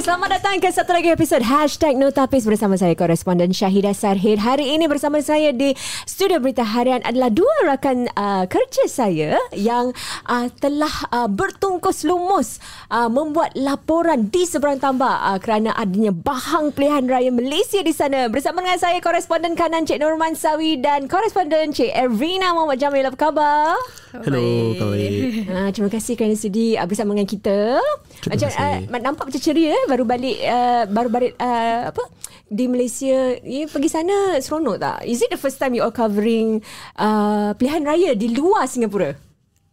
selamat datang ke satu lagi episod Hashtag Notapis bersama saya koresponden Syahidah Sarhid. Hari ini bersama saya di Studio Berita Harian adalah dua rakan uh, kerja saya yang uh, telah uh, bertungkus lumus uh, membuat laporan di seberang tambak uh, kerana adanya bahang pilihan raya Malaysia di sana. Bersama dengan saya koresponden kanan Cik Norman Sawi dan koresponden Cik Ervina Muhammad Jamil. Apa khabar? Hello, kawan. Uh, terima kasih kerana sudi uh, bersama dengan kita. Terima Macam kasih. uh, nampak macam ceria eh baru balik uh, baru balik uh, apa di Malaysia. You pergi sana seronok tak? Is it the first time you all covering uh, pilihan raya di luar Singapura?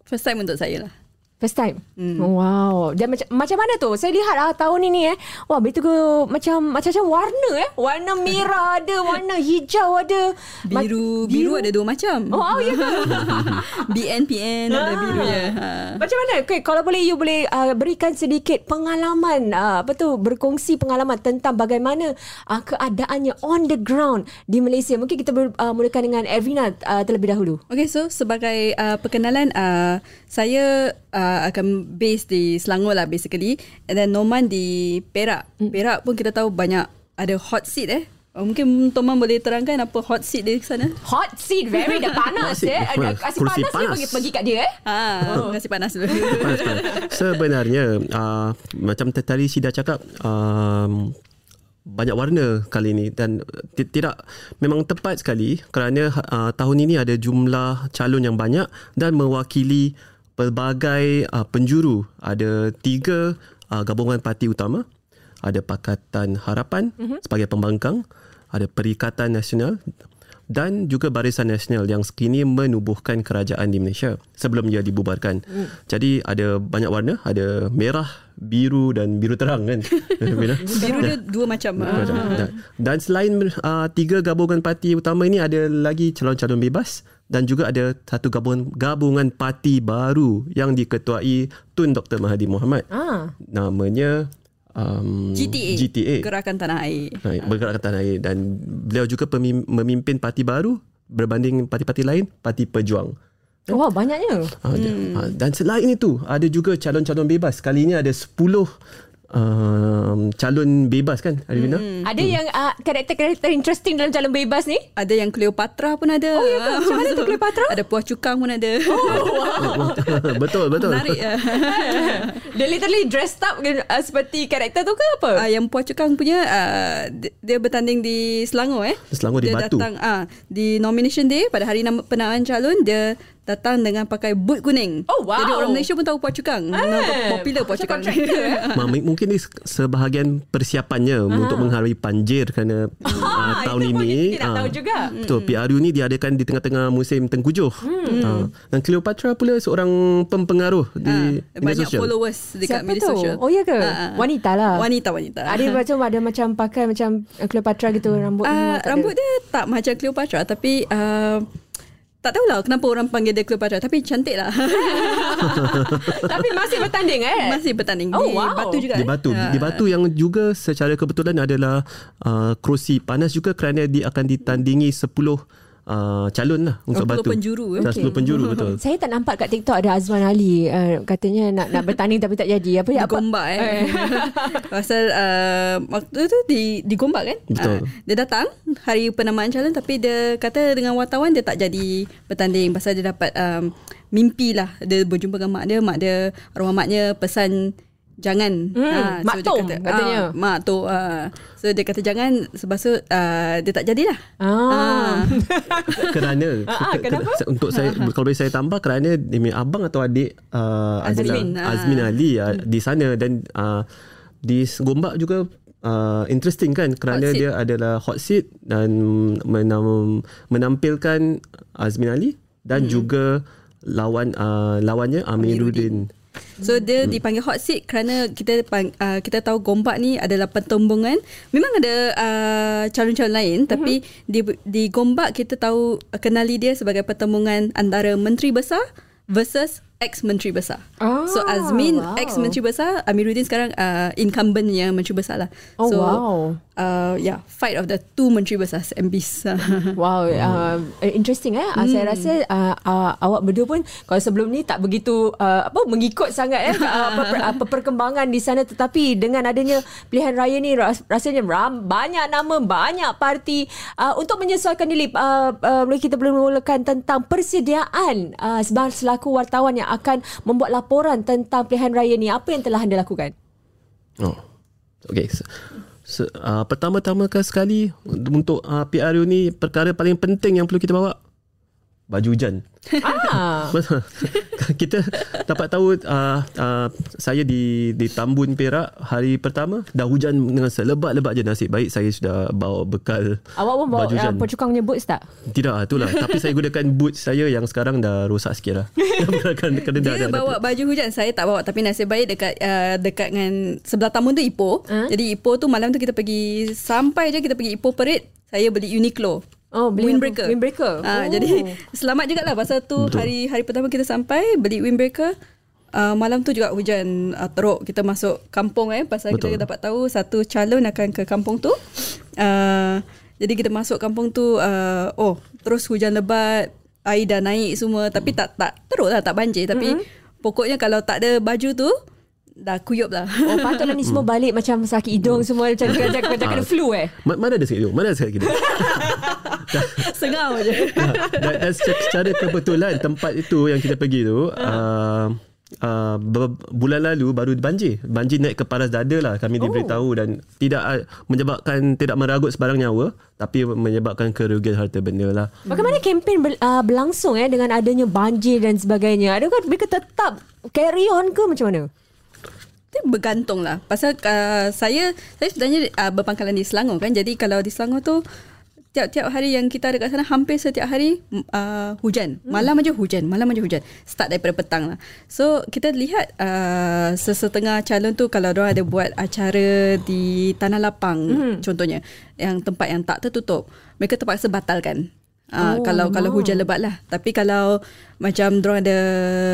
First time untuk saya lah. First time. Hmm. Wow. Dan macam macam mana tu? Saya lihat ah tahun ini eh. Wah, betul ke macam macam-macam warna eh. Warna merah ada, warna hijau ada. Ma- Biru, biru, ada dua macam. Oh, oh ya ke? BN, PN ada Ah. birunya. Ha. Macam mana? Okay, kalau boleh you boleh uh, berikan sedikit pengalaman uh, apa tu berkongsi pengalaman tentang bagaimana uh, keadaannya on the ground di Malaysia. Mungkin kita ber, uh, mulakan dengan Ervina uh, terlebih dahulu. Okay, so sebagai uh, perkenalan, uh, saya uh, akan base di Selangor lah basically. And then Norman di Perak. Hmm. Perak pun kita tahu banyak ada hot seat eh. Uh, Mungkin Norman boleh terangkan apa hot seat di sana? Hot seat very dah panas eh. Ada Kasih Kursi panas, panas. panas. pergi pergi kat dia eh. Ha, oh. kasih panas dulu. Panas, panas. Sebenarnya uh, macam tadi Sida cakap um, banyak warna kali ini dan tidak memang tepat sekali kerana uh, tahun ini ada jumlah calon yang banyak dan mewakili pelbagai uh, penjuru ada tiga uh, gabungan parti utama ada Pakatan Harapan mm-hmm. sebagai pembangkang ada Perikatan Nasional dan juga Barisan Nasional yang sekini menubuhkan kerajaan di Malaysia sebelum ia dibubarkan. Hmm. Jadi ada banyak warna, ada merah, biru dan biru terang kan. Biru dia dua macam. Macam- Ah. dan- Dan selain uh, tiga gabungan parti utama ini ada lagi calon-calon bebas dan juga ada satu gabungan gabungan parti baru yang diketuai Tun Dr Mahathir Mohamad. Ah. Namanya um, GTA. GTA. Gerakan Tanah Air. Right, bergerak ke tanah air dan beliau juga memimpin parti baru berbanding parti-parti lain, Parti Pejuang. Wah, banyaknya. Ha, hmm. Dan selain itu, ada juga calon-calon bebas. Kali ini ada 10 um, calon bebas kan, Arifina? Hmm. Ada yang uh, karakter-karakter interesting dalam calon bebas ni? Ada yang Cleopatra pun ada. Oh, ya ke? Macam mana tu Cleopatra? Ada Puah Cukang pun ada. Oh, betul, betul. Menarik. ya. Dia literally dressed up uh, seperti karakter tu ke apa? Uh, yang Puah Cukang punya uh, dia, dia bertanding di Selangor eh. Selangor di dia Batu. datang uh, di nomination day pada hari nama penamaan calon dia datang dengan pakai boot kuning. Oh, wow. Jadi orang Malaysia pun tahu Puah Cukang. Eh, Popular macam Cukang. contractor, eh? Ma, mungkin ini sebahagian persiapannya untuk mengharui Panjir kerana uh, tahun itu pun ini kita tidak ah, tahu juga. Betul, PRU ni diadakan di tengah-tengah musim tengkujuh. Hmm. Ah, dan Cleopatra pula seorang pempengaruh di Ah, media banyak sosial. followers dekat Siapa media tu? sosial. Oh, ya ke? Ah, ah. Wanita lah. Wanita wanita. Ada macam ada macam pakai macam uh, Cleopatra gitu rambut. Uh, rambut ada. dia tak macam Cleopatra tapi uh, tak tahulah kenapa orang panggil dia Cleopatra tapi cantik lah. Tapi masih bertanding eh? Masih bertanding Oh, di wow. Batu juga. Di eh? Batu. Ah. Di Batu yang juga secara kebetulan adalah uh, kerusi panas juga kerana dia akan ditandingi 10 uh, calon lah untuk 10 Batu. penjuru, eh? Dan 10 penjuru betul. Saya tak nampak kat TikTok ada Azwan Ali uh, katanya nak nak bertanding tapi tak jadi. Apa ya? Apa? Digombak eh. Pasal uh, waktu tu di digombak kan? Betul. Ah, dia datang hari penamaan calon tapi dia kata dengan wartawan dia tak jadi bertanding pasal dia dapat um, mimpi lah. Dia berjumpa dengan mak dia, mak dia arwah maknya pesan jangan. Hmm, Ah, Mak dia Tom kata, katanya. Ah, mak tu. ah. so dia kata jangan sebab tu uh, dia tak jadilah. Ah. kerana Ah, ah, kenapa? untuk saya kalau boleh saya tambah kerana dia punya abang atau adik uh, Azmin, adalah ah. Azmin Ali uh, di sana dan uh, di Gombak juga uh, interesting kan kerana dia adalah hot seat dan menam, menampilkan Azmin Ali dan hmm. juga lawan uh, lawannya Amiruddin. So dia hmm. dipanggil hot seat kerana kita pang, uh, kita tahu Gombak ni adalah pertumbungan. Memang ada uh, calon-calon lain mm-hmm. tapi di di Gombak kita tahu uh, kenali dia sebagai pertumbungan antara menteri besar versus ex menteri besar. Ah, so Azmin wow. ex menteri besar, Amiruddin sekarang uh, incumbent yang menteri besar lah. Oh, so, wow. Uh, yeah, fight of the two menteri besar MPs. Wow, uh, interesting eh. Uh, Saya rasa uh, uh, awak berdua pun kalau sebelum ni tak begitu uh, apa mengikut sangat eh uh, apa, per, apa perkembangan di sana tetapi dengan adanya pilihan raya ni ras, rasanya ram, banyak nama, banyak parti uh, untuk menyesuaikan diri uh, uh, kita belum mulakan tentang persediaan uh, sebagai selaku wartawan yang akan membuat laporan tentang pilihan raya ni apa yang telah anda lakukan? Oh. Okay. So, so, uh, pertama-tama sekali untuk uh, PRU ni perkara paling penting yang perlu kita bawa baju hujan. Ah. Betul. kita dapat tahu uh, uh, saya di di Tambun Perak hari pertama dah hujan dengan selebat-lebat je nasib baik saya sudah bawa bekal Awak pun bawa baju uh, hujan. pocukang punya boots tak? Tidak itulah tapi saya gunakan boot saya yang sekarang dah rosak sikit lah. Kena kena dah Dia dah- bawa baju hujan Saya tak bawa Tapi nasib baik dekat uh, Dekat dengan Sebelah tamun tu Ipoh Huh? Jadi Ipoh tu malam tu kita pergi Sampai je kita pergi Ipoh Parade Saya beli Uniqlo Oh, beli Windbreaker apa? Windbreaker. Ah, Oh. Jadi selamat juga lah Pasal tu Betul. hari hari pertama kita sampai Beli windbreaker uh, Malam tu juga hujan uh, teruk Kita masuk kampung eh Pasal Betul. kita dapat tahu Satu calon akan ke kampung tu uh, Jadi kita masuk kampung tu uh, Oh terus hujan lebat Air dah naik semua Tapi tak tak teruk lah Tak banjir Tapi Pokoknya kalau tak ada baju tu Dah kuyup lah Oh patutlah ni semua balik macam sakit hidung semua macam macam macam kena flu eh. Ma- mana ada sakit hidung? Mana ada sakit hidung? Sengau je dan, dan secara, kebetulan tempat itu yang kita pergi tu uh, uh, bulan lalu baru banjir banjir naik ke paras dada lah kami diberitahu dan tidak uh, menyebabkan tidak meragut sebarang nyawa tapi menyebabkan kerugian harta benda lah Bagaimana kempen ber, uh, berlangsung eh dengan adanya banjir dan sebagainya? Adakah mereka tetap carry on ke macam mana? Itu bergantung lah. Pasal uh, saya Saya sebenarnya uh, berpangkalan di Selangor kan. Jadi kalau di Selangor tu Tiap-tiap hari yang kita ada kat sana Hampir setiap hari uh, Hujan. Malam aja hujan Malam aja hujan. Start daripada petang lah. So kita lihat uh, Sesetengah calon tu Kalau orang ada buat acara Di Tanah Lapang Contohnya. Yang tempat yang tak tertutup. Mereka terpaksa batalkan. Uh, Oh, kalau kalau alamak. hujan lebat lah. Tapi kalau macam orang ada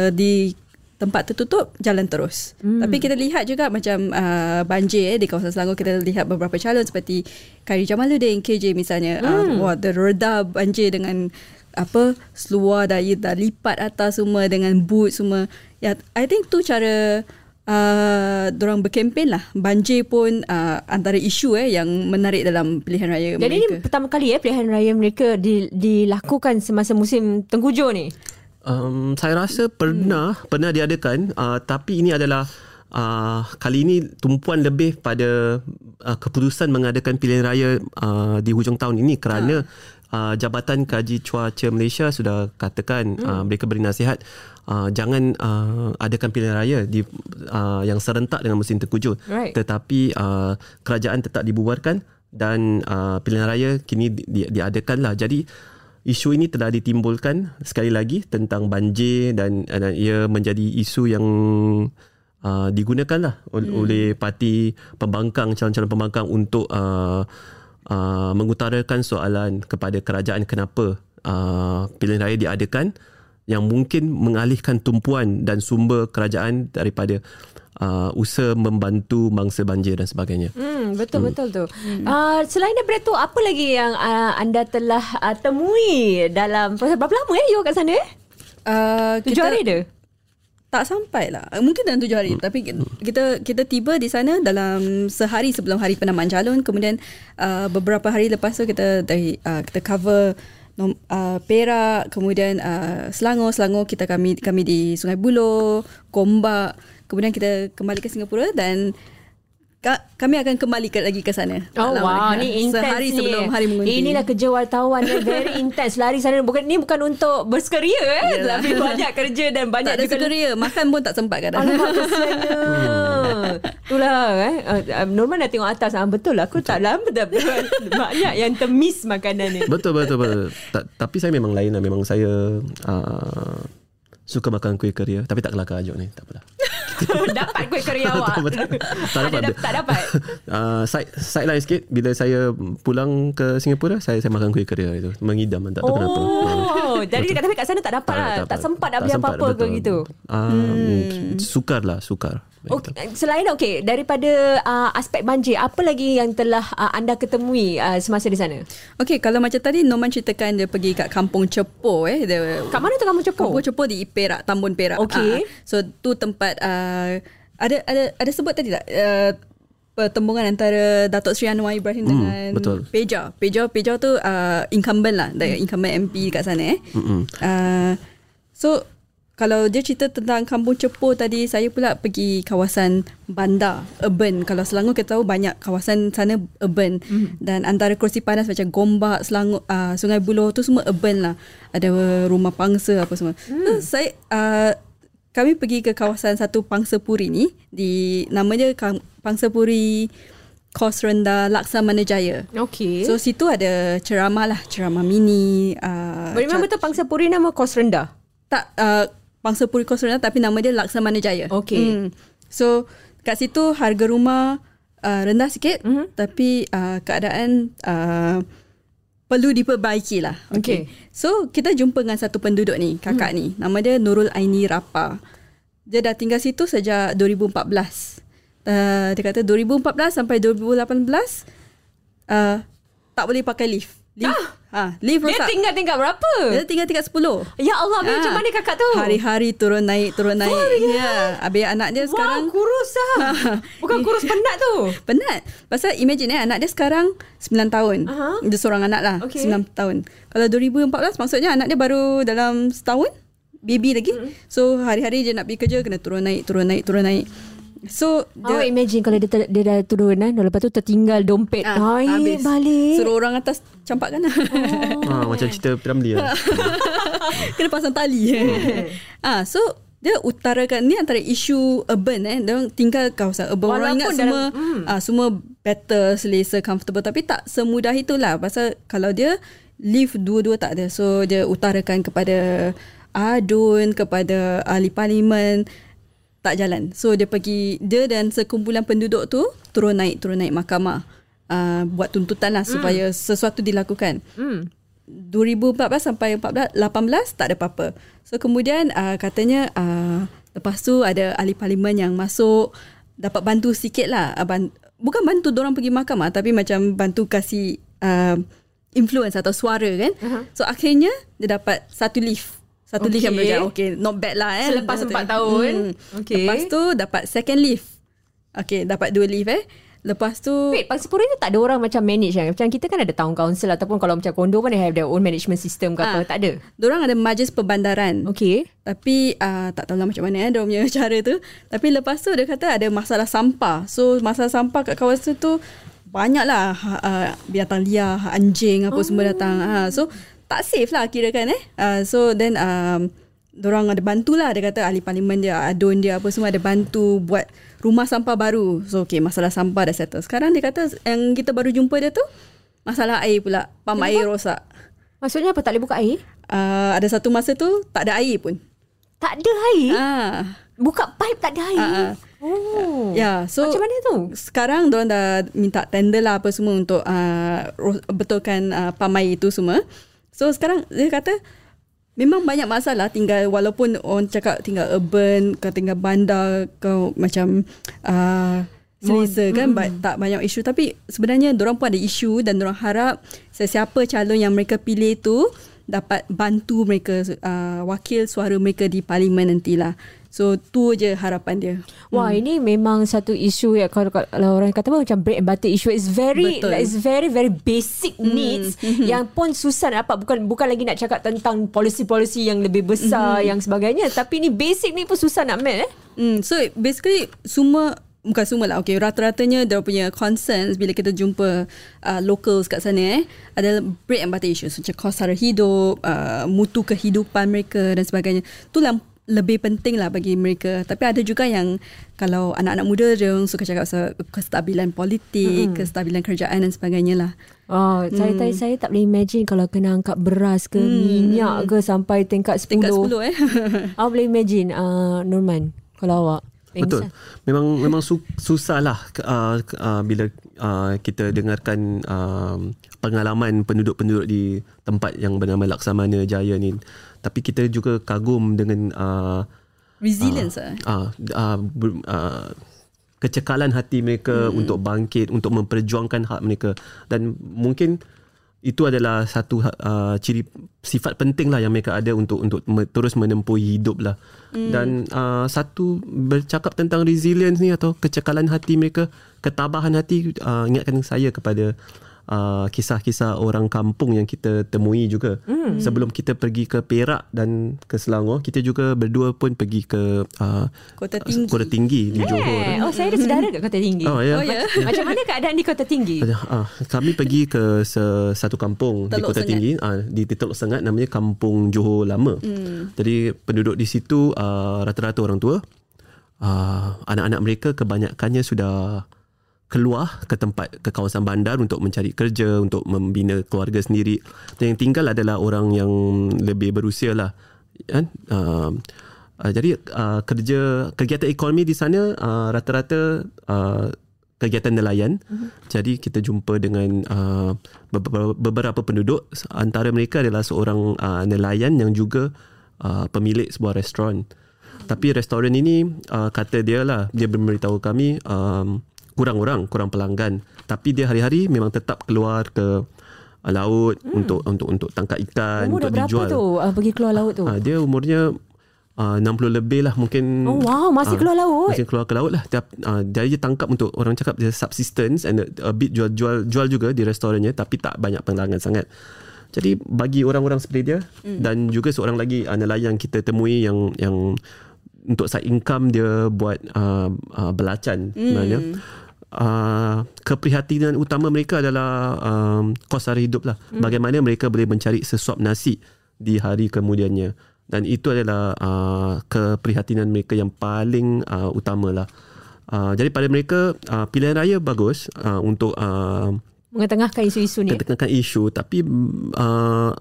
di tempat tertutup jalan terus. Hmm. Tapi kita lihat juga macam uh, banjir eh, di kawasan Selangor kita lihat beberapa calon seperti Khairi Jamaluddin KJ misalnya hmm. uh, wah the reda banjir dengan apa seluar dah, dah lipat atas semua dengan boot semua. Ya yeah, I think tu cara uh, orang berkempen lah. Banjir pun uh, antara isu eh yang menarik dalam pilihan raya Jadi ini mereka. pertama kali eh pilihan raya mereka di, dilakukan semasa musim tengkujuh ni. Um, saya rasa pernah hmm. pernah diadakan uh, tapi ini adalah uh, kali ini tumpuan lebih pada uh, keputusan mengadakan pilihan raya uh, di hujung tahun ini kerana uh, Jabatan Kaji Cuaca Malaysia sudah katakan hmm. uh, mereka beri nasihat uh, jangan uh, adakan pilihan raya di uh, yang serentak dengan musim tengkujuh Right. tetapi uh, kerajaan tetap dibubarkan dan uh, pilihan raya kini di, di, diadakan lah jadi isu ini telah ditimbulkan sekali lagi tentang banjir dan, dan ia menjadi isu yang uh, digunakan lah oleh, hmm. oleh parti pembangkang calon-calon pembangkang untuk uh, uh, mengutarakan soalan kepada kerajaan kenapa uh, pilihan raya diadakan yang mungkin mengalihkan tumpuan dan sumber kerajaan daripada uh, usaha membantu mangsa banjir dan sebagainya. Hmm, betul betul tu. Hmm. Uh, selain daripada tu apa lagi yang uh, anda telah uh, temui dalam proses berapa lama eh you kat sana eh? Uh, Tujuh hari dah. Tak sampai lah Mungkin dalam tujuh hari Tapi kita kita tiba di sana Dalam sehari sebelum hari penamaan calon Kemudian uh, Beberapa hari lepas tu Kita dari uh, Kita cover nom, uh, Perak Kemudian uh, Selangor Selangor kita kami Kami di Sungai Buloh Gombak Kemudian kita kembali ke Singapura Dan ka, Kami akan kembali ke, lagi ke sana. Oh Tak wow, ni intense Sehari ni. sebelum hari mengundi Inilah kerja wartawan dia. Very intense. Lari sana. Bukan ni bukan untuk bersekeria eh, Yalah. tapi banyak kerja dan banyak Tak ada juga sekeria. Makan pun tak sempat kadang. Alamak kesiannya Itulah eh. Uh, Norman dah tengok atas. Ah, Betul lah. Aku tak lama dah Banyak yang termiss makanan ni. Betul betul betul. Ta- tapi saya memang lain lah. Memang saya uh, suka makan kuih keria tapi tak kelakar ajuk ni. Tak apalah. Dapat kuih kari awak Betul, betul. Tak Ada dapat. dap- Tak dapat Uh, side side lain sikit bila saya pulang ke Singapura saya saya makan kuih keria itu mengidam tak tahu kenapa. Uh, Oh Jadi dekat tapi kat sana tak dapat lah. Tak, tak sempat nak beli apa-apa ke gitu. Ah, hmm. Sukar lah, sukar. Okay, selain okey daripada uh, aspek banjir apa lagi yang telah uh, anda ketemui uh, semasa di sana? Okay, kalau macam tadi Norman ceritakan dia pergi kat Kampung Cepo eh. Dia, Kat mana tu kamu cepo? Kampung Cepo di Perak, Tambun Perak. Okey. Ah, so tu tempat uh, ada ada ada sebut tadi tak uh, pertembungan antara Datuk Seri Anwar Ibrahim Hmm, dengan betul. Peja. Peja Peja tu uh, incumbent lah, the incumbent MP kat sana eh. Uh, so kalau dia cerita tentang Kampung Cepo tadi, saya pula pergi kawasan bandar, urban. Kalau Selangor kita tahu banyak kawasan sana urban. Mm. Dan antara kerusi panas macam Gombak, Selangor, uh, Sungai Buloh tu semua urban lah. Ada rumah pangsa apa semua. Mm. So, saya uh, kami pergi ke kawasan satu pangsa puri ni di nama dia Kam- Pangsa Puri Kos Rendah Laksamana Jaya. Okey. So situ ada ceramah lah, ceramah mini. Uh, Memang betul Pangsa Puri nama kos rendah. tak uh, Pangsa Puri Kos Rendah tapi nama dia Laksamana Jaya. Okey. Hmm. So kat situ harga rumah uh, rendah sikit Mhm. tapi uh, keadaan uh, perlu diperbaiki lah. Okey. Okay. So kita jumpa dengan satu penduduk ni, kakak ni. Nama dia Nurul Aini Rapa. Dia dah tinggal situ sejak 2014. Uh, dia kata 2014 sampai 2018 uh, tak boleh pakai lift. Lift, ha, lift Dia rosak. tinggal tingkat berapa? Dia tinggal tingkat 10. Ya Allah, Ah. macam mana kakak tu? Hari-hari turun naik, turun naik. Ya. Habis anak dia sekarang Wah, kurus lah. Bukan kurus penat tu. penat. Pasal imagine eh anak dia sekarang 9 tahun. Aha. Dia seorang anak lah, Okay. 9 tahun. Kalau 2014 maksudnya anak dia baru dalam setahun, baby lagi. Hmm. So hari-hari dia nak pergi kerja kena turun naik, turun naik, turun naik. So Awak dia imagine kalau dia, ter, dia dah turun kan, lepas tu tertinggal dompet. ah, Naik balik. Suruh orang atas campakkan lah. Ah, macam cerita Piramli lah. Kena pasang tali. ah, so dia utarakan ni antara isu urban eh. Dia tinggal kawasan urban. orang ingat Walaupun semua dalam- hmm. ah, semua better, selesa, comfortable tapi tak semudah itulah. Pasal kalau dia live dua-dua tak ada. So dia utarakan kepada adun, kepada ahli parlimen tak jalan. So dia pergi dia dan sekumpulan penduduk tu turun naik turun naik mahkamah. Uh, buat tuntutan lah supaya sesuatu dilakukan. Hmm. 2014 sampai 14 18 tak ada apa-apa. So kemudian uh, katanya uh, lepas tu ada ahli parlimen yang masuk dapat bantu sikit lah. Uh, ban- bukan bantu orang pergi mahkamah tapi macam bantu kasih uh, influence atau suara kan. Uh-huh. So akhirnya dia dapat satu lift. Satu lift yang Okay. macam okay not bad lah eh. Selepas empat tahun. Okay. Lepas tu dapat second lift. Okay dapat dua lift eh. Lepas tu Wait, Pangsa Puri ni tak ada orang macam manage kan? Macam kita kan ada town council ataupun kalau macam kondo pun they have their own management system ke apa. Ah. Tak ada. Diorang ada majlis perbandaran. Okay. Tapi uh, tak tahulah macam mana eh dia punya cara tu. Tapi lepas tu dia kata ada masalah sampah. So masalah sampah kat kawasan tu banyaklah uh, binatang liar, anjing apa oh. semua datang. Ha, so tak safe lah kira kan eh. Uh, so then um, Diorang ada bantulah Dia kata ahli parlimen dia Adun dia apa semua Ada bantu buat Rumah sampah baru So okay masalah sampah dah settle Sekarang dia kata Yang kita baru jumpa dia tu Masalah air pula Pam air rosak Maksudnya apa? Tak boleh buka air? uh, Ada satu masa tu Tak ada air pun Tak ada air? Ah, Buka pipe tak ada air? ah. Oh. Ya, so Macam mana tu? sekarang diorang dah minta tender lah apa semua untuk uh, betulkan uh, pam air itu semua. So sekarang dia kata memang banyak masalah tinggal walaupun orang cakap tinggal urban ke tinggal bandar ke macam uh, selesa kan mm. tak banyak isu tapi sebenarnya diorang pun ada isu dan diorang harap sesiapa calon yang mereka pilih tu dapat bantu mereka uh, wakil suara mereka di parlimen nantilah. So tu je harapan dia. Wah, ini memang satu isu ya kalau, kalau orang kata macam bread and butter issue is very Betul. like, it's very very basic needs yang pun susah nak dapat bukan bukan lagi nak cakap tentang polisi-polisi yang lebih besar yang sebagainya tapi ni basic ni pun susah nak met eh. Hmm, so basically semua bukan semua lah. Okay, rata-ratanya dia punya concerns bila kita jumpa uh, locals kat sana eh adalah bread and butter issues macam kos sara hidup, uh, mutu kehidupan mereka dan sebagainya. Itulah lebih penting lah bagi mereka. Tapi ada juga yang kalau anak-anak muda dia orang suka cakap pasal kestabilan politik, mm-hmm. kestabilan kerjaan dan sebagainya lah. Oh, hmm. saya tadi saya tak boleh imagine kalau kena angkat beras ke hmm. minyak ke sampai tingkat 10. Tingkat 10 eh. Awak boleh imagine uh, Nurman kalau awak Betul. Memang memang su, susah lah uh, uh, bila uh, kita dengarkan uh, pengalaman penduduk-penduduk di tempat yang bernama Laksamana Jaya ni. Tapi kita juga kagum dengan uh, Resilience ah. uh, uh, ber- uh, kecekalan hati mereka hmm. untuk bangkit untuk memperjuangkan hak mereka dan mungkin itu adalah satu uh, ciri sifat penting lah yang mereka ada untuk untuk me, terus menempuh hidup lah hmm. dan uh, satu bercakap tentang resilience ni atau kecekalan hati mereka ketabahan hati uh, ingatkan saya kepada uh, kisah-kisah orang kampung yang kita temui juga. Hmm. Sebelum kita pergi ke Perak dan ke Selangor, kita juga berdua pun pergi ke uh, Kota Tinggi. Kota Tinggi di Johor. Eh, oh, saya ada saudara kat Kota Tinggi. Oh, ya. Oh, ya. Macam mana keadaan di Kota Tinggi? Ah, kami pergi ke se- satu kampung di Teluk Kota Sengat. Tinggi ah, di Teluk Sengat namanya Kampung Johor Lama. Hmm. Jadi penduduk di situ ah, rata-rata orang tua. Ah, anak-anak mereka kebanyakannya sudah keluar ke tempat ke kawasan bandar untuk mencari kerja, untuk membina keluarga sendiri. Dan yang tinggal adalah orang yang lebih berusia lah. Kan? Ah, Uh, jadi uh, kerja kegiatan ekonomi di sana uh, rata-rata uh, kegiatan nelayan. Uh-huh. Jadi kita jumpa dengan uh, beberapa, beberapa penduduk antara mereka adalah seorang uh, nelayan yang juga uh, pemilik sebuah restoran. Tapi restoran ini uh, kata dia lah dia memberitahu kami um, kurang orang, kurang pelanggan. Tapi dia hari-hari memang tetap keluar ke uh, laut hmm. untuk untuk untuk tangkap ikan Umur dah untuk berapa dijual. tu uh, pergi keluar laut tu? Uh, dia umurnya uh, 60 lebih lah mungkin. Oh, wow, masih ah, keluar laut? Masih keluar ke laut lah. Dia, uh, dia je tangkap untuk orang cakap dia subsistence and a, a bit jual-jual jual juga di restorannya tapi tak banyak pelanggan sangat. Jadi bagi orang-orang seperti dia mm. dan juga seorang lagi uh, nelayan kita temui yang yang untuk side income dia buat uh, uh, belacan sebenarnya. Uh, keprihatinan utama mereka adalah um, kos sara hidup lah. Mm. Bagaimana mereka boleh mencari sesuap nasi di hari kemudiannya. Dan itu adalah uh, keprihatinan mereka yang paling uh, utama lah. Uh, jadi pada mereka uh, pilihan raya bagus uh, untuk uh, Mengetengahkan isu-isu ni. ketengahkan isu tapi uh,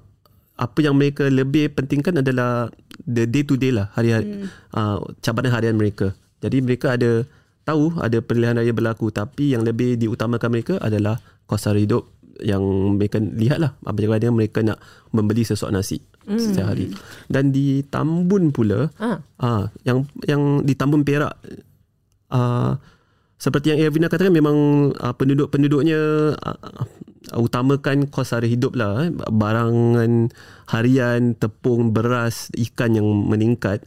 apa yang mereka lebih pentingkan adalah the day to day lah hari-hari hmm. uh, cabaran harian mereka. Jadi mereka ada tahu ada pilihan raya berlaku tapi yang lebih diutamakan mereka adalah kos sara hidup yang mereka lihat lah bagaimana mereka nak membeli sesuap nasi hmm. setiap hari. Dan di Tambun pula Ah. ah yang yang di Tambun Perak uh, seperti yang Ervina katakan memang uh, penduduk-penduduknya uh, utamakan kos sara hidup lah eh. barangan harian tepung beras ikan yang meningkat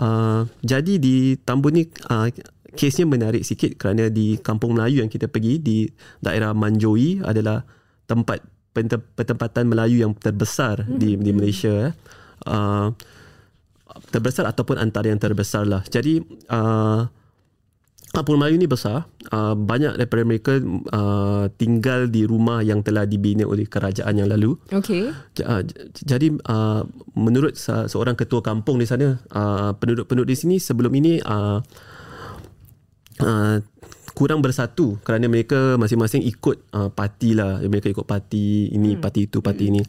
uh, jadi di Tambun ni uh, kesnya menarik sikit kerana di kampung Melayu yang kita pergi di daerah Manjoi adalah tempat pertempatan Melayu yang terbesar di di Malaysia eh. Uh, terbesar ataupun antara yang terbesar lah. Jadi uh, Kampung Melayu ni besar. Uh, banyak daripada mereka uh, tinggal di rumah yang telah dibina oleh kerajaan yang lalu. Okey. J- uh, jadi uh, menurut se- seorang ketua kampung di sana, uh, penduduk-penduduk di sini sebelum ini uh, uh, kurang bersatu kerana mereka masing-masing ikut uh, parti lah. Mereka ikut parti ini, hmm. parti itu, parti hmm. ini.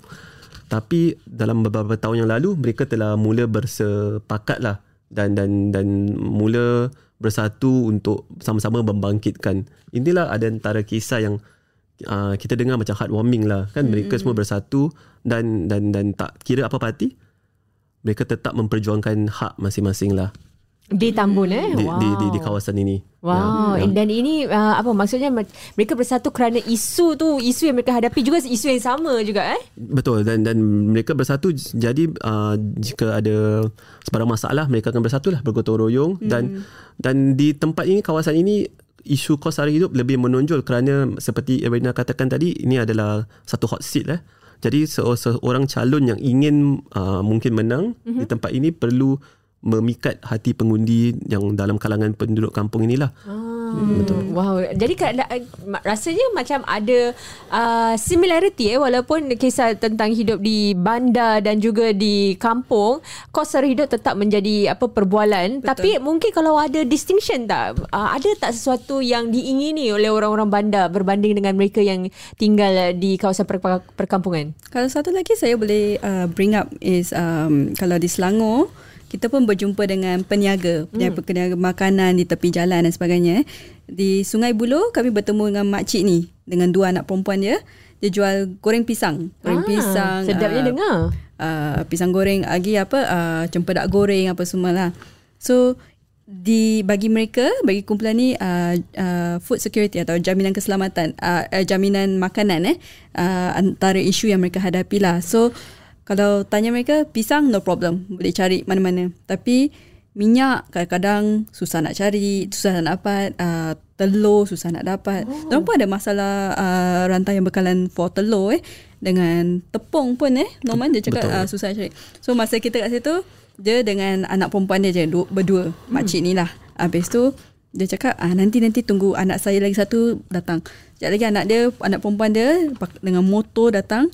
Tapi dalam beberapa tahun yang lalu mereka telah mula bersepakat lah dan dan dan mula bersatu untuk sama-sama membangkitkan. Inilah ada antara kisah yang uh, kita dengar macam heartwarming lah kan mereka semua bersatu dan dan dan tak kira apa parti mereka tetap memperjuangkan hak masing-masing lah Di Tambun eh. di, wow. di, di di kawasan ini. Wow, Ya, ya. dan ini uh, apa maksudnya mereka bersatu kerana isu tu, isu yang mereka hadapi juga isu yang sama juga eh? Betul dan dan mereka bersatu jadi uh, jika ada sebarang masalah mereka akan bersatu lah bergotong royong hmm. dan dan di tempat ini kawasan ini isu kos sara hidup lebih menonjol kerana seperti Erina katakan tadi ini adalah satu hot seat lah. Jadi se- seorang calon yang ingin uh, mungkin menang mm-hmm. di tempat ini perlu memikat hati pengundi yang dalam kalangan penduduk kampung inilah. Hmm, Betul. Wow. Jadi rasanya macam ada uh, similarity eh walaupun kisah tentang hidup di bandar dan juga di kampung, kos sara hidup tetap menjadi apa perbualan. Betul. Tapi mungkin kalau ada distinction tak? Uh, ada tak sesuatu yang diingini oleh orang-orang bandar berbanding dengan mereka yang tinggal di kawasan per- perkampungan? Kalau satu lagi saya boleh uh, bring up is um, kalau di Selangor kita pun berjumpa dengan peniaga, peniaga, hmm. peniaga makanan di tepi jalan dan sebagainya. Di Sungai Buloh kami bertemu dengan makcik ni dengan dua anak perempuan dia. dia jual goreng pisang. Goreng Ah, pisang. Sedapnya ah, dengar. uh, pisang goreng lagi apa uh, cempedak goreng apa semua lah. So di bagi mereka bagi kumpulan ni uh, uh, food security atau jaminan keselamatan uh, uh, jaminan makanan eh uh, antara isu yang mereka hadapi lah. So kalau tanya mereka pisang no problem boleh cari mana-mana. Tapi minyak kadang-kadang susah nak cari, susah nak dapat, uh, telur susah nak dapat. Oh. Pun ada masalah uh, rantai yang bekalan for telur eh dengan tepung pun eh Norman dia cakap Betul. uh, susah cari. So masa kita kat situ dia dengan anak perempuan dia je dua, berdua hmm. makcik ni lah. Habis tu dia cakap ah nanti nanti tunggu anak saya lagi satu datang. Sekejap lagi anak dia anak perempuan dia dengan motor datang.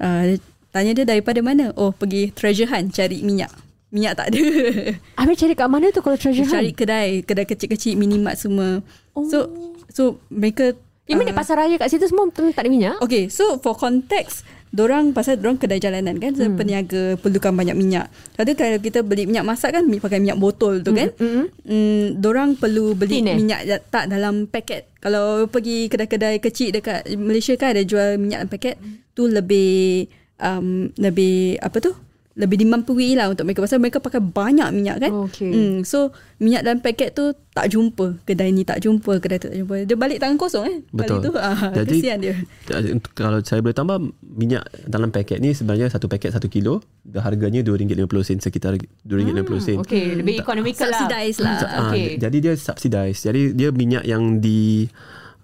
Uh, tanya dia daripada mana? Oh pergi treasure hunt cari minyak. Minyak tak ada. Habis cari kat mana tu kalau treasure cari hunt? kedai, kedai kecil-kecil minimart semua. So so mereka You mean ah, pasar raya kat situ semua tak ada minyak? Okay, so for context, dorang pasal dorang kedai jalanan kan, hmm. peniaga perlukan banyak minyak. Kadang kalau kita beli minyak masak kan pakai minyak botol tu kan. Mm-mm. Hmm, dorang perlu beli Tin, eh? minyak da- tak dalam paket. Kalau pergi kedai-kedai kecil dekat Malaysia kan ada jual minyak dalam paket, tu lebih um, lebih apa tu? Lebih dimampui lah untuk mereka pasal mereka pakai banyak minyak kan. Okey. Hmm, so minyak dalam paket tu tak jumpa. Kedai ni tak jumpa, kedai tu tak jumpa. Dia balik tangan kosong eh. Betul. Kali tu ah, Jadi- kesian dia. Untuk- Kalau saya boleh tambah minyak dalam paket ni sebenarnya satu paket satu kilo harganya RM2.50 sekitar RM2.50. Okay, lebih economical lah. Subsidize lah. Ah, Okay. Jadi dia subsidize. Jadi dia minyak yang di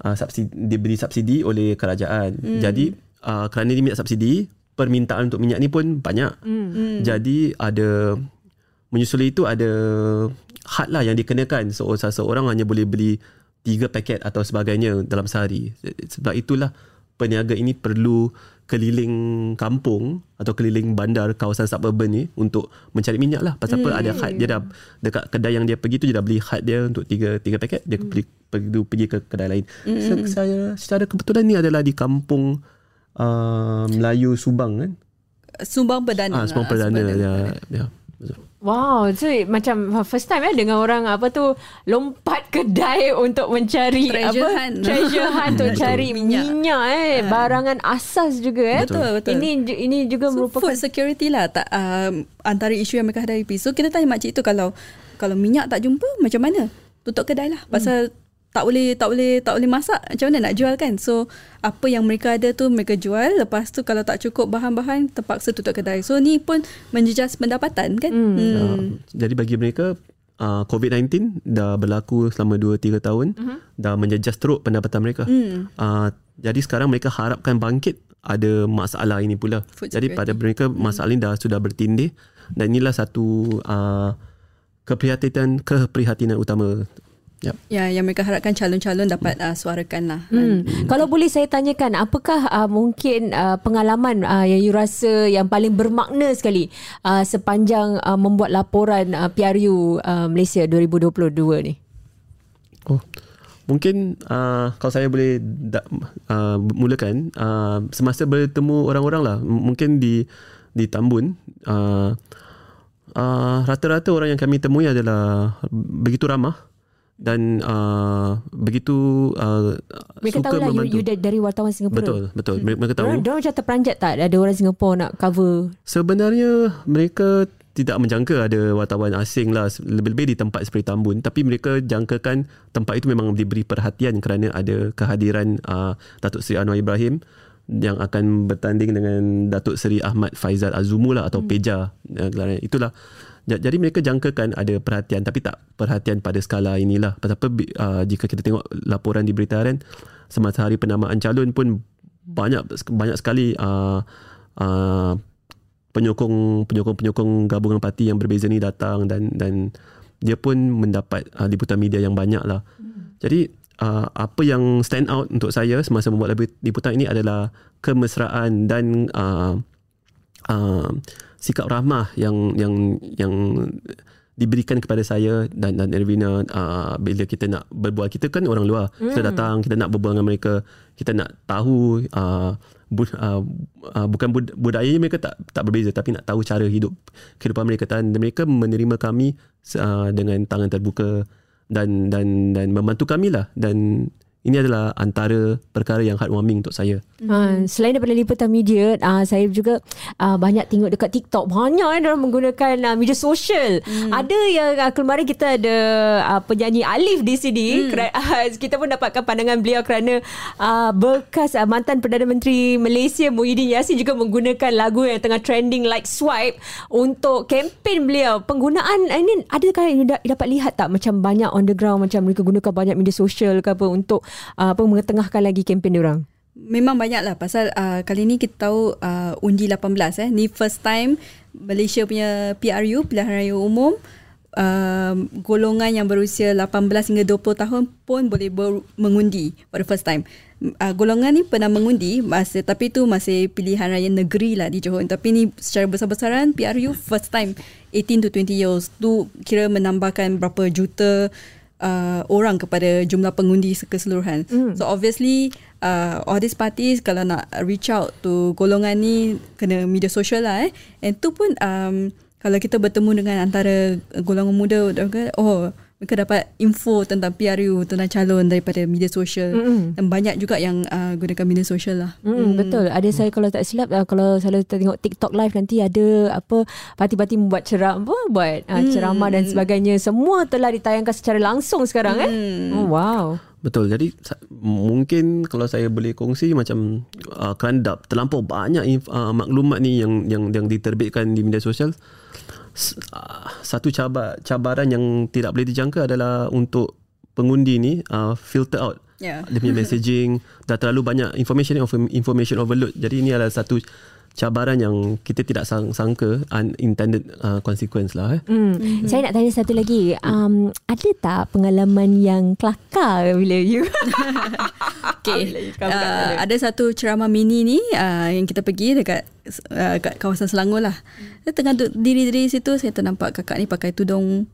uh, subsidi diberi subsidi oleh kerajaan. Hmm. Jadi uh, kerana dia minyak subsidi, permintaan untuk minyak ni pun banyak. Hmm. Jadi ada menyusuli itu ada had lah yang dikenakan. So seseorang hanya boleh beli tiga paket atau sebagainya dalam sehari. Sebab itulah peniaga ini perlu keliling kampung atau keliling bandar kawasan suburban ni untuk mencari minyak lah. Pasal apa ada had dia dah dekat kedai yang dia pergi tu dia dah beli had dia untuk tiga tiga paket dia beli pergi, pergi ke kedai lain. So, saya secara kebetulan ni adalah di kampung uh, Melayu Subang kan. Sumbang perdana. Ah, Subang Perdana ya. ya. Betul. Wow, so macam first time eh dengar orang apa tu lompat kedai untuk mencari Treasure apa hunt. treasure hunt untuk cari minyak, minyak eh barangan asas juga eh. Betul, betul. Ini ini juga So merupakan food security lah tak, um, antara isu yang mereka hadapi. So kita tanya makcik tu kalau kalau minyak tak jumpa macam mana? Tutup kedai lah. Pasal tak boleh tak boleh tak boleh masak macam mana nak jual kan so apa yang mereka ada tu mereka jual lepas tu kalau tak cukup bahan-bahan terpaksa tutup kedai so ni pun menjejas pendapatan kan hmm. Hmm. Uh, jadi bagi mereka uh, COVID-19 dah berlaku selama 2 3 tahun uh-huh. dah menjejas teruk pendapatan mereka. Hmm. Uh, jadi sekarang mereka harapkan bangkit ada masalah ini pula. Food jadi security. pada mereka masalah ini dah sudah bertindih dan inilah satu uh, keprihatinan keprihatinan utama. Yep. ya yang mereka harapkan calon-calon dapat uh, suarakan lah Hmm. Kalau boleh saya tanyakan apakah uh, mungkin uh, pengalaman uh, yang you rasa yang paling bermakna sekali uh, sepanjang uh, membuat laporan uh, PRU uh, Malaysia 2022 ni? Oh. Mungkin uh, kalau saya boleh da, uh, mulakan uh, semasa bertemu orang-orang lah M- mungkin di di Tambun uh, uh, rata-rata orang yang kami temui adalah begitu ramah dan uh, begitu uh, Mereka suka tahu lah you, membantu. you da- dari wartawan Singapura. betul betul. Hmm. mereka tahu. Diorang macam terperanjat tak? Ada orang Singapura nak cover? Sebenarnya mereka tidak menjangka ada wartawan asing lah. Lebih-lebih di tempat seperti Tambun. Tapi mereka jangkakan tempat itu memang diberi perhatian kerana ada kehadiran uh, Datuk Seri Anwar Ibrahim yang akan bertanding dengan Datuk Seri Ahmad Faizal Azumu lah atau hmm. Peja. Uh, itulah jadi mereka jangkakan ada perhatian tapi tak perhatian pada skala inilah pasal apa uh, jika kita tengok laporan di berita harian semasa hari penamaan calon pun banyak banyak sekali uh, uh, penyokong penyokong penyokong gabungan parti yang berbeza ni datang dan dan dia pun mendapat uh, liputan media yang banyak lah. Hmm. Jadi uh, apa yang stand out untuk saya semasa membuat liputan ini adalah kemesraan dan uh, uh, sikap ramah yang yang yang diberikan kepada saya dan dan Ervina uh, bila kita nak berbual kita kan orang luar. Kita datang kita nak berbual dengan mereka kita nak tahu uh, bu, uh, uh, bukan bud, budaya mereka tak tak berbeza tapi nak tahu cara hidup kehidupan mereka dan mereka menerima kami uh, dengan tangan terbuka dan dan dan membantu kami lah. Dan Ini adalah antara perkara yang heartwarming untuk saya. Ha, selain daripada liputan media, uh, saya juga uh, banyak tengok dekat TikTok banyak eh orang menggunakan uh, media sosial. Hmm. Ada yang uh, kemarin kita ada uh, penyanyi Alif di sini. Hmm. Kera- uh, kita pun dapatkan pandangan beliau kerana uh, bekas uh, mantan Perdana Menteri Malaysia Muhyiddin Yassin juga menggunakan lagu yang tengah trending like Swipe untuk kempen beliau. Penggunaan uh, ini adakah yang dapat lihat tak macam banyak on the ground macam mereka gunakan banyak media sosial ke apa untuk uh, apa mengetengahkan lagi kempen dia orang? Memang banyak lah pasal uh, kali ni kita tahu uh, undi 18 eh. Ni first time Malaysia punya PRU, Pilihan Raya Umum uh, golongan yang berusia 18 hingga 20 tahun pun boleh ber- mengundi for the first time. Uh, golongan ni pernah mengundi masa tapi tu masih pilihan raya negeri lah di Johor. Tapi ni secara besar-besaran PRU first time 18 to 20 years tu kira menambahkan berapa juta uh, orang kepada jumlah pengundi keseluruhan. Mm. So obviously uh, all these parties kalau nak reach out to golongan ni kena media sosial lah eh. And tu pun um, kalau kita bertemu dengan antara golongan muda oh mereka dapat info tentang PRU tentang calon daripada media sosial mm-hmm. dan banyak juga yang uh, gunakan media sosial lah. Mm, mm. Betul. Ada saya kalau tak silap uh, kalau kita tengok TikTok live nanti ada apa parti-parti membuat ceramah apa buat uh, mm. ceramah dan sebagainya semua telah ditayangkan secara langsung sekarang mm. eh. Oh, wow. Betul. Jadi mungkin kalau saya boleh kongsi macam uh, kerana terlampau banyak uh, maklumat ni yang yang yang diterbitkan di media sosial satu cabar, cabaran yang tidak boleh dijangka adalah untuk pengundi ni uh, filter out yeah. dia punya messaging dah terlalu banyak information information overload jadi ini adalah satu cabaran yang kita tidak sang, sangka unintended uh, consequence lah. Eh. Mm. Mm-hmm. Saya nak tanya satu lagi. Um, ada tak pengalaman yang kelakar bila you? okay. Uh, ada satu ceramah mini ni uh, yang kita pergi dekat uh, kat kawasan Selangor lah. Mm. Tengah diri-diri situ saya ternampak kakak ni pakai tudung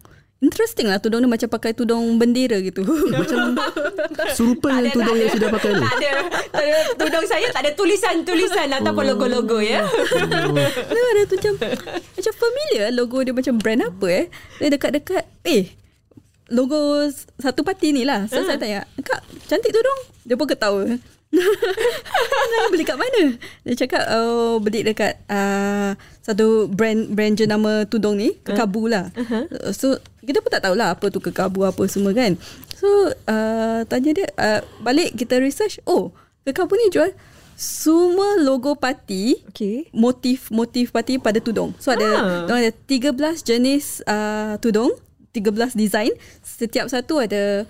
Interesting lah tudung ni macam pakai tudung bendera gitu. macam serupa dengan tudung yang sudah pakai ni. Tak ada. Tudung saya tak ada tulisan-tulisan ataupun oh. logo-logo ya. Oh. ada tu macam macam familiar logo dia macam brand apa eh. Dia dekat-dekat eh logo satu parti ni lah. So uh. saya tanya, "Kak, cantik tudung?" Dia pun ketawa. Saya beli kat mana? Dia cakap oh beli dekat uh, satu brand brand jenama tudung ni, Kekabu lah. Uh-huh. So kita pun tak tahulah apa tu Kekabu apa semua kan. So uh, tanya dia uh, balik kita research, oh Kekabu ni jual semua logo parti, okay. motif-motif parti pada tudung. So ada ah. ada 13 jenis uh, tudung, 13 design, setiap satu ada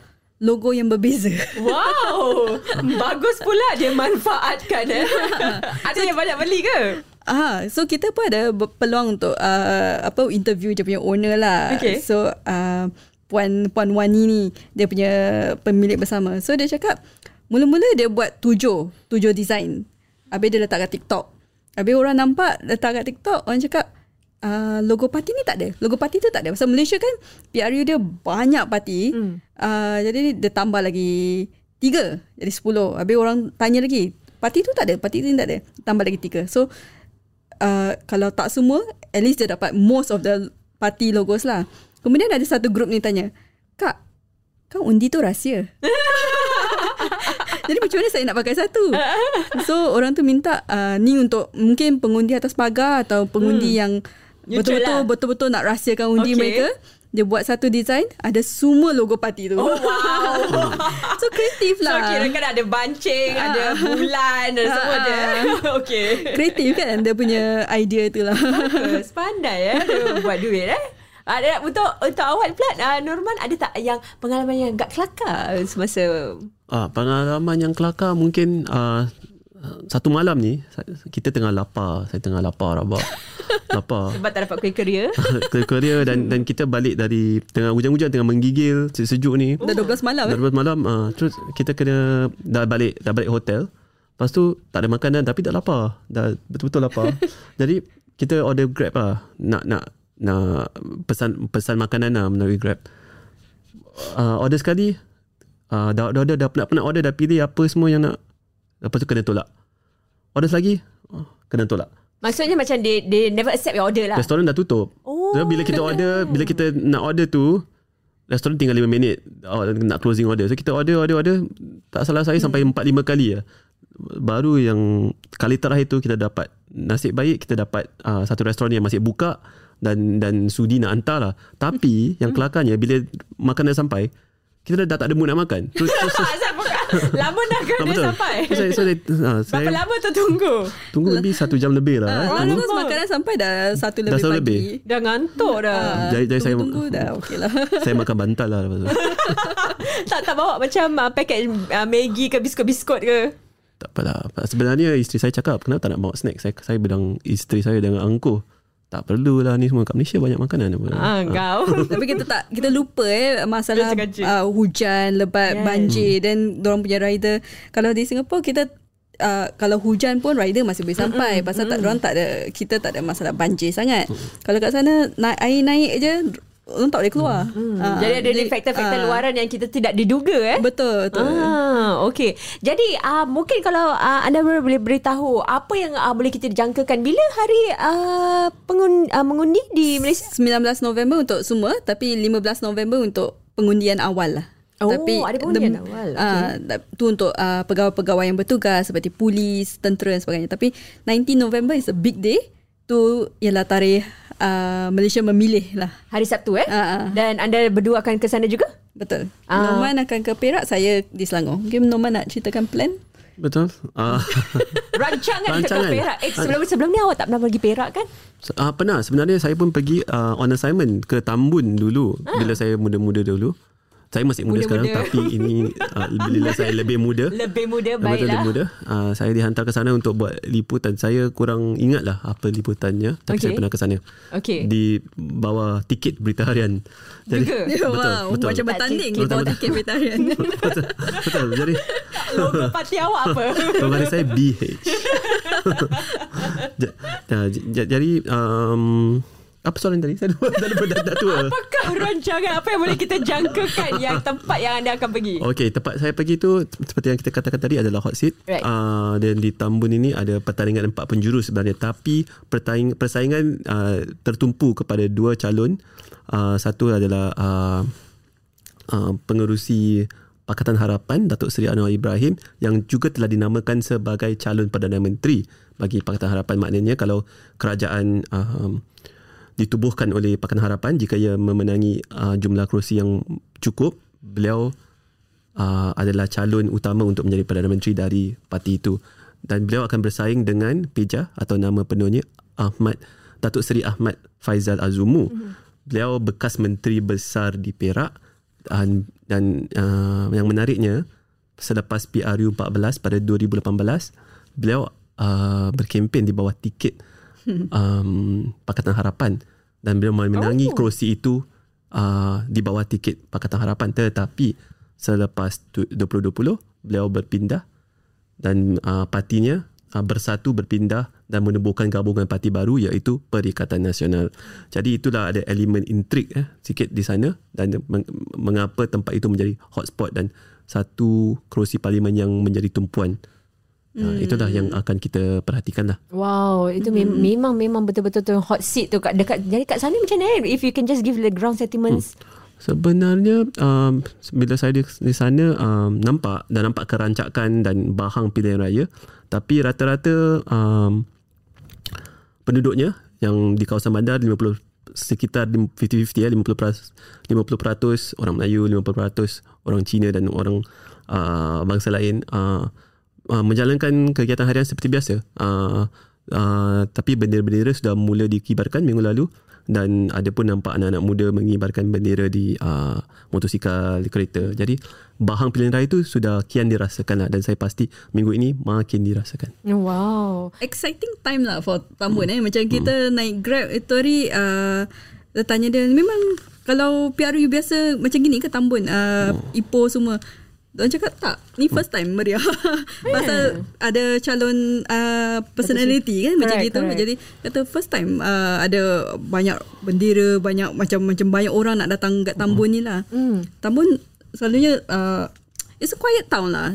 logo yang berbeza. Wow. Bagus pula dia manfaatkan eh. ada yang banyak beli ke? Ah, so kita pun ada peluang untuk uh, apa interview dia punya owner lah. Okay. So uh, puan puan Wani ni dia punya pemilik bersama. So dia cakap mula-mula dia buat tujuh, tujuh design. Habis dia letak kat TikTok. Habis orang nampak letak kat TikTok, orang cakap Uh, logo parti ni tak ada. Logo parti tu tak ada. Pasal Malaysia kan PRU dia banyak parti. Hmm. Uh, jadi dia tambah lagi tiga. Jadi sepuluh. Habis orang tanya lagi. Parti tu tak ada. Parti tu tak ada. Tambah lagi tiga. So uh, kalau tak semua, at least dia dapat most of the parti logos lah. Kemudian ada satu grup ni tanya. Kak, kau undi tu rahsia. Jadi macam mana saya nak pakai satu So orang tu minta uh, Ni untuk Mungkin pengundi atas pagar Atau pengundi hmm. yang betul-betul lah. betul-betul nak rahsiakan undi okay. mereka dia buat satu design ada semua logo parti tu. Oh wow. so kreatif lah. So kira kan ada bancing, uh, ada bulan dan uh, semua dia. okay. Kreatif kan dia punya idea tu lah. Bagus. Pandai ya dia buat duit eh. Ada untuk untuk awal pula uh, Norman ada tak yang pengalaman yang agak kelakar semasa Ah, pengalaman yang kelakar mungkin uh, satu malam ni kita tengah lapar, saya tengah lapar rabak. lapar. Sebab tak dapat kuih keria. kuih keria dan dan kita balik dari tengah hujan-hujan tengah menggigil sejuk ni. Dah 12 malam Dah 12 eh? malam. Uh, terus kita kena dah balik dah balik hotel. Lepas tu tak ada makanan tapi dah lapar. Dah betul-betul lapar. Jadi kita order Grab lah. Nak nak nak pesan pesan makanan lah melalui Grab. Uh, order sekali uh, dah, dah, dah, dah, dah, dah, order dah pilih apa semua yang nak lepas tu kena tolak order lagi oh, kena tolak Maksudnya macam they, they never accept your order lah. Restoran dah tutup. Oh. So, bila kita order, bila kita nak order tu, restoran tinggal 5 minit oh, nak closing order. So kita order, order, order. tak salah saya sampai 4 5 kali ya. Baru yang kali terakhir tu kita dapat nasib baik kita dapat uh, satu restoran yang masih buka dan dan sudi nak hantar lah. Tapi yang kelakarnya bila makanan sampai kita dah tak ada mood nak makan. So, so, so, Lama dah kan dia sampai? So, saya, so, saya, ah, saya Berapa lama tu tunggu? tunggu lebih satu jam lebih lah. eh. Ah, Tunggu. terus makanan sampai dah satu Dah lebih satu pagi. lebih. Dah ngantuk dah. Ah, Jadi- jadi saya- tunggu-tunggu dah okey lah. saya makan bantal lah lepas tu. tak tak bawa macam uh, paket uh, Maggi ke biskut-biskut ke? Tak apalah. Sebenarnya isteri saya cakap kenapa tak nak bawa snack. Saya saya bilang isteri saya dengan angkuh. Tak perlulah ni semua kat Malaysia banyak makanan apa. Ah, kau. Tapi kita tak kita lupa eh masalah uh, hujan, lebat, Yes. banjir dan orang punya rider. Kalau di Singapura kita uh, kalau hujan pun rider masih boleh sampai pasal tak orang tak ada kita tak ada masalah banjir sangat. Kalau kat sana na- air naik je orang tak boleh keluar. Ah, Jadi ada jadi, faktor-faktor ah, luaran yang kita tidak diduga eh. Betul, betul. Ah, okey. Jadi uh, mungkin kalau uh, anda boleh beritahu apa yang uh, boleh kita jangkakan bila hari uh, pengun, uh, mengundi di Malaysia? 19 November untuk semua tapi 15 November untuk pengundian awal lah. Oh, tapi ada pengundian the- awal. ah, da- tu untuk uh, pegawai-pegawai yang bertugas seperti polis, tentera dan sebagainya. Tapi 19 November is a big day. Tu ialah tarikh uh, Malaysia memilih lah. Hari Sabtu eh? Ah. Dan anda berdua akan ke sana juga? Betul. Ah. Norman akan ke Perak, saya di Selangor. Mungkin Norman nak ceritakan plan? Betul. Ah, Rancangan, Rancangan. ke Perak. Eh, sebelum sebelum ni awak tak pernah pergi Perak kan? Ah, pernah sebenarnya saya pun pergi uh, on assignment ke Tambun dulu bila saya muda-muda dulu. Saya masih muda, Muda-muda. sekarang tapi ini uh, bila saya lebih muda. Lebih muda, Betul lebih baiklah. muda. Uh, saya dihantar ke sana untuk buat liputan. Saya kurang ingat lah apa liputannya tapi Okey. saya pernah ke sana. Okey. Di bawah tiket berita harian. Jadi Juga? betul, wow, betul. macam bertanding di bawah betul. tiket vegetarian. betul, betul. Jadi Logo parti awak apa? Pembaris saya BH. Jadi um, apa soalan tadi? Saya lupa dah lupa dah, dah tua. Apakah rancangan apa yang boleh kita jangkakan yang tempat yang anda akan pergi? Okey, tempat saya pergi tu seperti yang kita katakan tadi adalah hot seat. Right. Uh, dan di Tambun ini ada pertandingan empat penjuru sebenarnya tapi pertaing, persaingan uh, tertumpu kepada dua calon. Uh, satu adalah uh, uh, pengerusi Pakatan Harapan Datuk Seri Anwar Ibrahim yang juga telah dinamakan sebagai calon Perdana Menteri bagi Pakatan Harapan maknanya kalau kerajaan um, ditubuhkan oleh Pakatan Harapan jika ia memenangi uh, jumlah kerusi yang cukup beliau uh, adalah calon utama untuk menjadi Perdana Menteri dari parti itu dan beliau akan bersaing dengan Peja atau nama penuhnya Ahmad Datuk Seri Ahmad Faizal Azumu. Mm-hmm. Beliau bekas menteri besar di Perak dan, dan uh, yang menariknya selepas PRU 14 pada 2018 beliau uh, berkempen di bawah tiket um, Pakatan Harapan dan beliau menangi oh. kerusi itu uh, di bawah tiket Pakatan Harapan tetapi selepas tu- 2020 beliau berpindah dan uh, partinya uh, bersatu berpindah dan menubuhkan gabungan parti baru iaitu Perikatan Nasional. Jadi itulah ada elemen intrik eh, sikit di sana dan meng- mengapa tempat itu menjadi hotspot dan satu kerusi parlimen yang menjadi tumpuan. Hmm. Uh, itulah yang akan kita perhatikan lah. Wow, itu mem- memang memang betul-betul tu hot seat tu kat dekat jadi kat sana macam mana? If you can just give the ground sentiments. Sebenarnya um, bila saya di, di sana um, nampak dan nampak kerancakan dan bahang pilihan raya tapi rata-rata um, penduduknya yang di kawasan bandar 50 sekitar 50-50 ya 50% 50% orang Melayu 50% orang Cina dan orang uh, bangsa lain uh, uh, menjalankan kegiatan harian seperti biasa uh, uh, tapi bendera-bendera sudah mula dikibarkan minggu lalu dan ada pun nampak anak-anak muda mengibarkan bendera di uh, motosikal, di kereta. Jadi bahang pilihan raya itu sudah kian dirasakan lah dan saya pasti minggu ini makin dirasakan. Wow. exciting time lah for Tambun eh. Macam kita naik Grab itu hari uh, dia tanya dia memang kalau PRU biasa macam gini ke Tambun uh, Ipoh semua Diorang cakap tak Ni first time meriah. Pasal ada calon uh, Personality kan Macam Correct, gitu. correct. Jadi kata first time uh, Ada banyak bendera Banyak macam macam banyak orang nak datang kat Tambun ni lah. Hmm. Tambun selalunya uh, It's a quiet town lah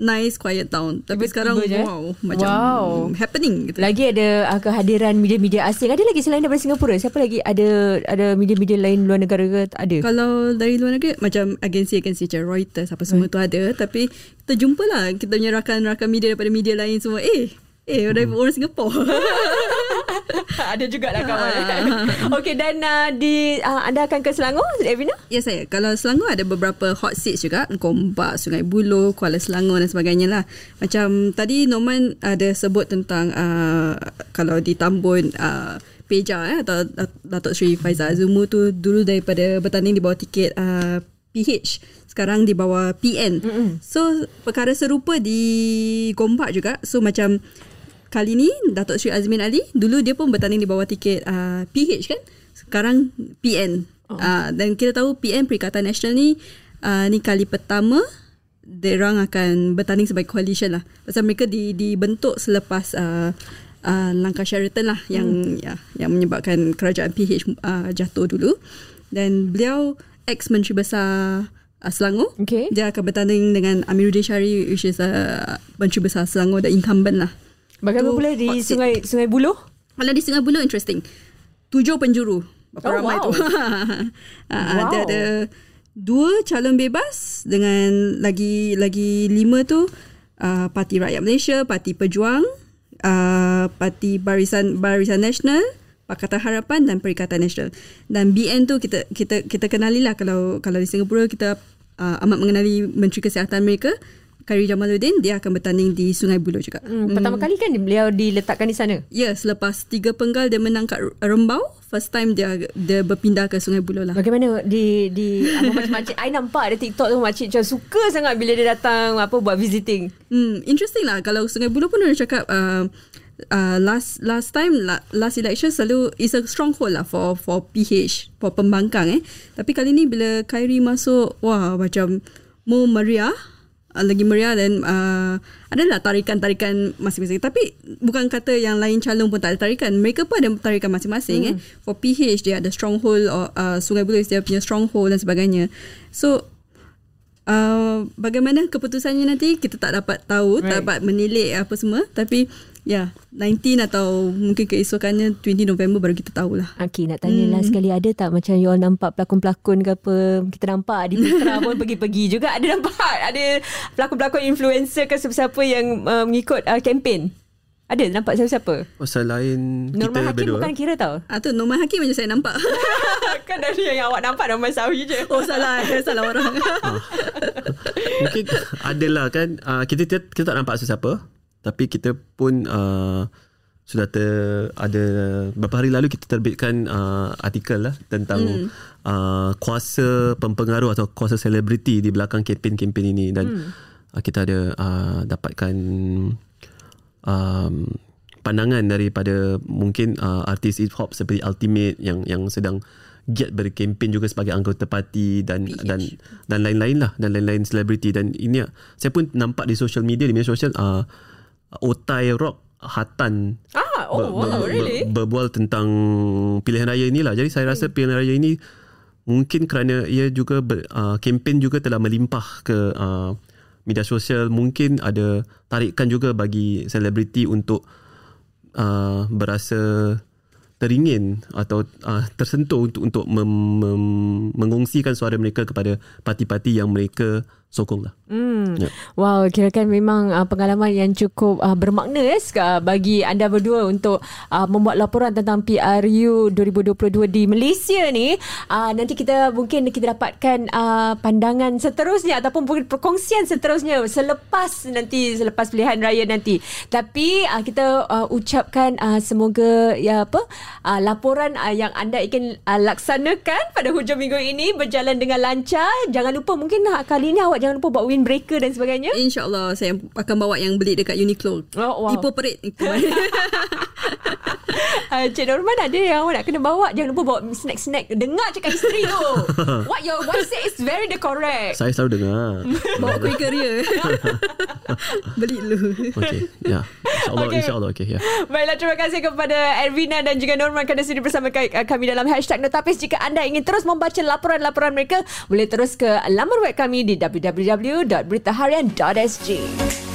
nice quiet town. Tapi sekarang Tiba-tiba je, eh? wow macam Wow. happening gitu. Lagi ada uh, kehadiran media-media asing. Ada lagi selain daripada Singapura? Siapa lagi ada ada media-media lain luar negara ke? Tak ada. Kalau dari luar negeri macam agensi-agensi macam Reuters apa semua tu ada tapi kita jumpa lah kita punya rakan-rakan media daripada media lain semua eh eh dari orang Singapura. ada juga lah kawan. Okey dan uh, di uh, anda akan ke Selangor, Evina? Ya saya. Kalau Selangor ada beberapa hot seats juga. Gombak, Sungai Buloh, Kuala Selangor dan sebagainya lah. Macam tadi Norman ada sebut tentang uh, kalau di Tambun uh, Peja eh, atau Datuk Seri Faizal Azumu tu dulu daripada bertanding di bawah tiket uh, PH sekarang di bawah PN. Mm-hmm. So perkara serupa di Gombak juga. So macam kali ni Datuk Seri Azmin Ali dulu dia pun bertanding di bawah tiket uh, PH kan. Sekarang PN. Oh. Uh, dan kita tahu PN Perikatan Nasional ni uh, ni kali pertama orang akan bertanding sebagai coalition lah. Pasal mereka di, dibentuk selepas uh, uh, langkah Sheraton lah yang hmm. ya, yang menyebabkan kerajaan PH uh, jatuh dulu. Dan beliau ex Menteri Besar uh, Selangor. Okay. Dia akan bertanding dengan Amiruddin Syari which is uh, Menteri Besar Selangor the incumbent lah. Bagaimana pula di hot. Sungai Sungai Buloh? Kalau di Sungai Buloh interesting. Tujuh penjuru. Berapa Oh, ramai wow. tu. Ah, Wow. Dia ada dua calon bebas dengan lagi lagi lima tu uh, Parti Rakyat Malaysia, Parti Pejuang, uh, Parti Barisan Barisan Nasional, Pakatan Harapan dan Perikatan Nasional. Dan BN tu kita kita kita kenali lah kalau kalau di Singapura kita uh, amat mengenali Menteri Kesihatan mereka Khairi Jamaluddin dia akan bertanding di Sungai Buloh juga. Hmm, pertama kali kan beliau diletakkan di sana. Ya, selepas tiga penggal dia menang kat Rembau, first time dia dia berpindah ke Sungai Buloh lah. Bagaimana di di apa macam makcik I nampak ada TikTok tu makcik macam suka sangat bila dia datang apa buat visiting. Hmm, interesting lah kalau Sungai Buloh pun ada cakap uh, uh, last last time la, last election selalu is a stronghold lah for for PH for pembangkang eh. Tapi kali ni bila Khairi masuk, wah macam meriah uh, lagi meriah dan uh, adalah tarikan-tarikan masing-masing. Tapi bukan kata yang lain calon pun tak ada tarikan. Mereka pun ada tarikan masing-masing hmm. eh. For PH dia ada stronghold or, uh, Sungai Buloh dia punya stronghold dan sebagainya. So Uh, bagaimana keputusannya nanti? Kita tak dapat tahu, right. tak dapat menilik apa semua. Tapi ya yeah, 19 atau mungkin keesokannya 20 November baru kita tahulah. Okey, nak tanya lah sekali ada tak macam you all nampak pelakon-pelakon ke apa? Kita nampak di Putra pun pergi-pergi juga. Ada nampak ada pelakon-pelakon influencer ke siapa-siapa yang uh, mengikut uh, kempen? Ada nampak siapa-siapa? Oh, selain Norman kita Hakim berdua. bukan kira tau. Ah tu Norman Hakim macam saya nampak. kan dari yang awak nampak Norman Sawi je. oh salah, salah orang. Mungkin adalah kan uh, kita, kita kita tak nampak sesiapa tapi kita pun uh, sudah ter, ada beberapa hari lalu kita terbitkan uh, artikel lah tentang hmm. uh, kuasa pempengaruh atau kuasa selebriti di belakang kempen-kempen ini dan hmm. uh, kita ada uh, dapatkan um, pandangan daripada mungkin uh, artis hip hop seperti Ultimate yang yang sedang giat berkempen juga sebagai anggota parti dan PH. dan dan lain-lain lah dan lain-lain selebriti dan ini saya pun nampak di social media di media sosial uh, Otai Rock Hatan Ah, oh wow, really? berbual tentang pilihan raya inilah. Jadi saya rasa pilihan raya ini mungkin kerana ia juga ber, uh, kempen juga telah melimpah ke uh, media sosial. Mungkin ada tarikan juga bagi selebriti untuk uh, berasa teringin atau uh, tersentuh untuk untuk mem, mem, mengongsikan suara mereka kepada parti-parti yang mereka lah. Hmm. Ya. Wow, kirakan memang uh, pengalaman yang cukup uh, bermakna yes, uh, bagi anda berdua untuk uh, membuat laporan tentang PRU 2022 di Malaysia ni. Uh, nanti kita mungkin kita dapatkan uh, pandangan seterusnya ataupun perkongsian seterusnya selepas nanti selepas pilihan raya nanti. Tapi uh, kita uh, ucapkan uh, semoga ya apa uh, laporan uh, yang anda ingin uh, laksanakan pada hujung minggu ini berjalan dengan lancar. Jangan lupa mungkin uh, kali ni awak jangan lupa buat windbreaker dan sebagainya. InsyaAllah saya akan bawa yang beli dekat Uniqlo. Oh, wow. Ipoh Perit. uh, Cik Norman ada yang awak nak kena bawa Jangan lupa bawa snack-snack Dengar cakap isteri tu What your wife say is very the correct Saya selalu dengar. Bawa kuih keria. Beli dulu. Okey. Ya. InsyaAllah. Okey. InsyaAllah. Okey. Ya. Baiklah terima kasih kepada Ervina dan juga Norman kerana sudi bersama kami dalam hashtag Notapis. Jika anda ingin terus membaca laporan-laporan mereka, boleh terus ke laman web kami di www.beritaharian.sg.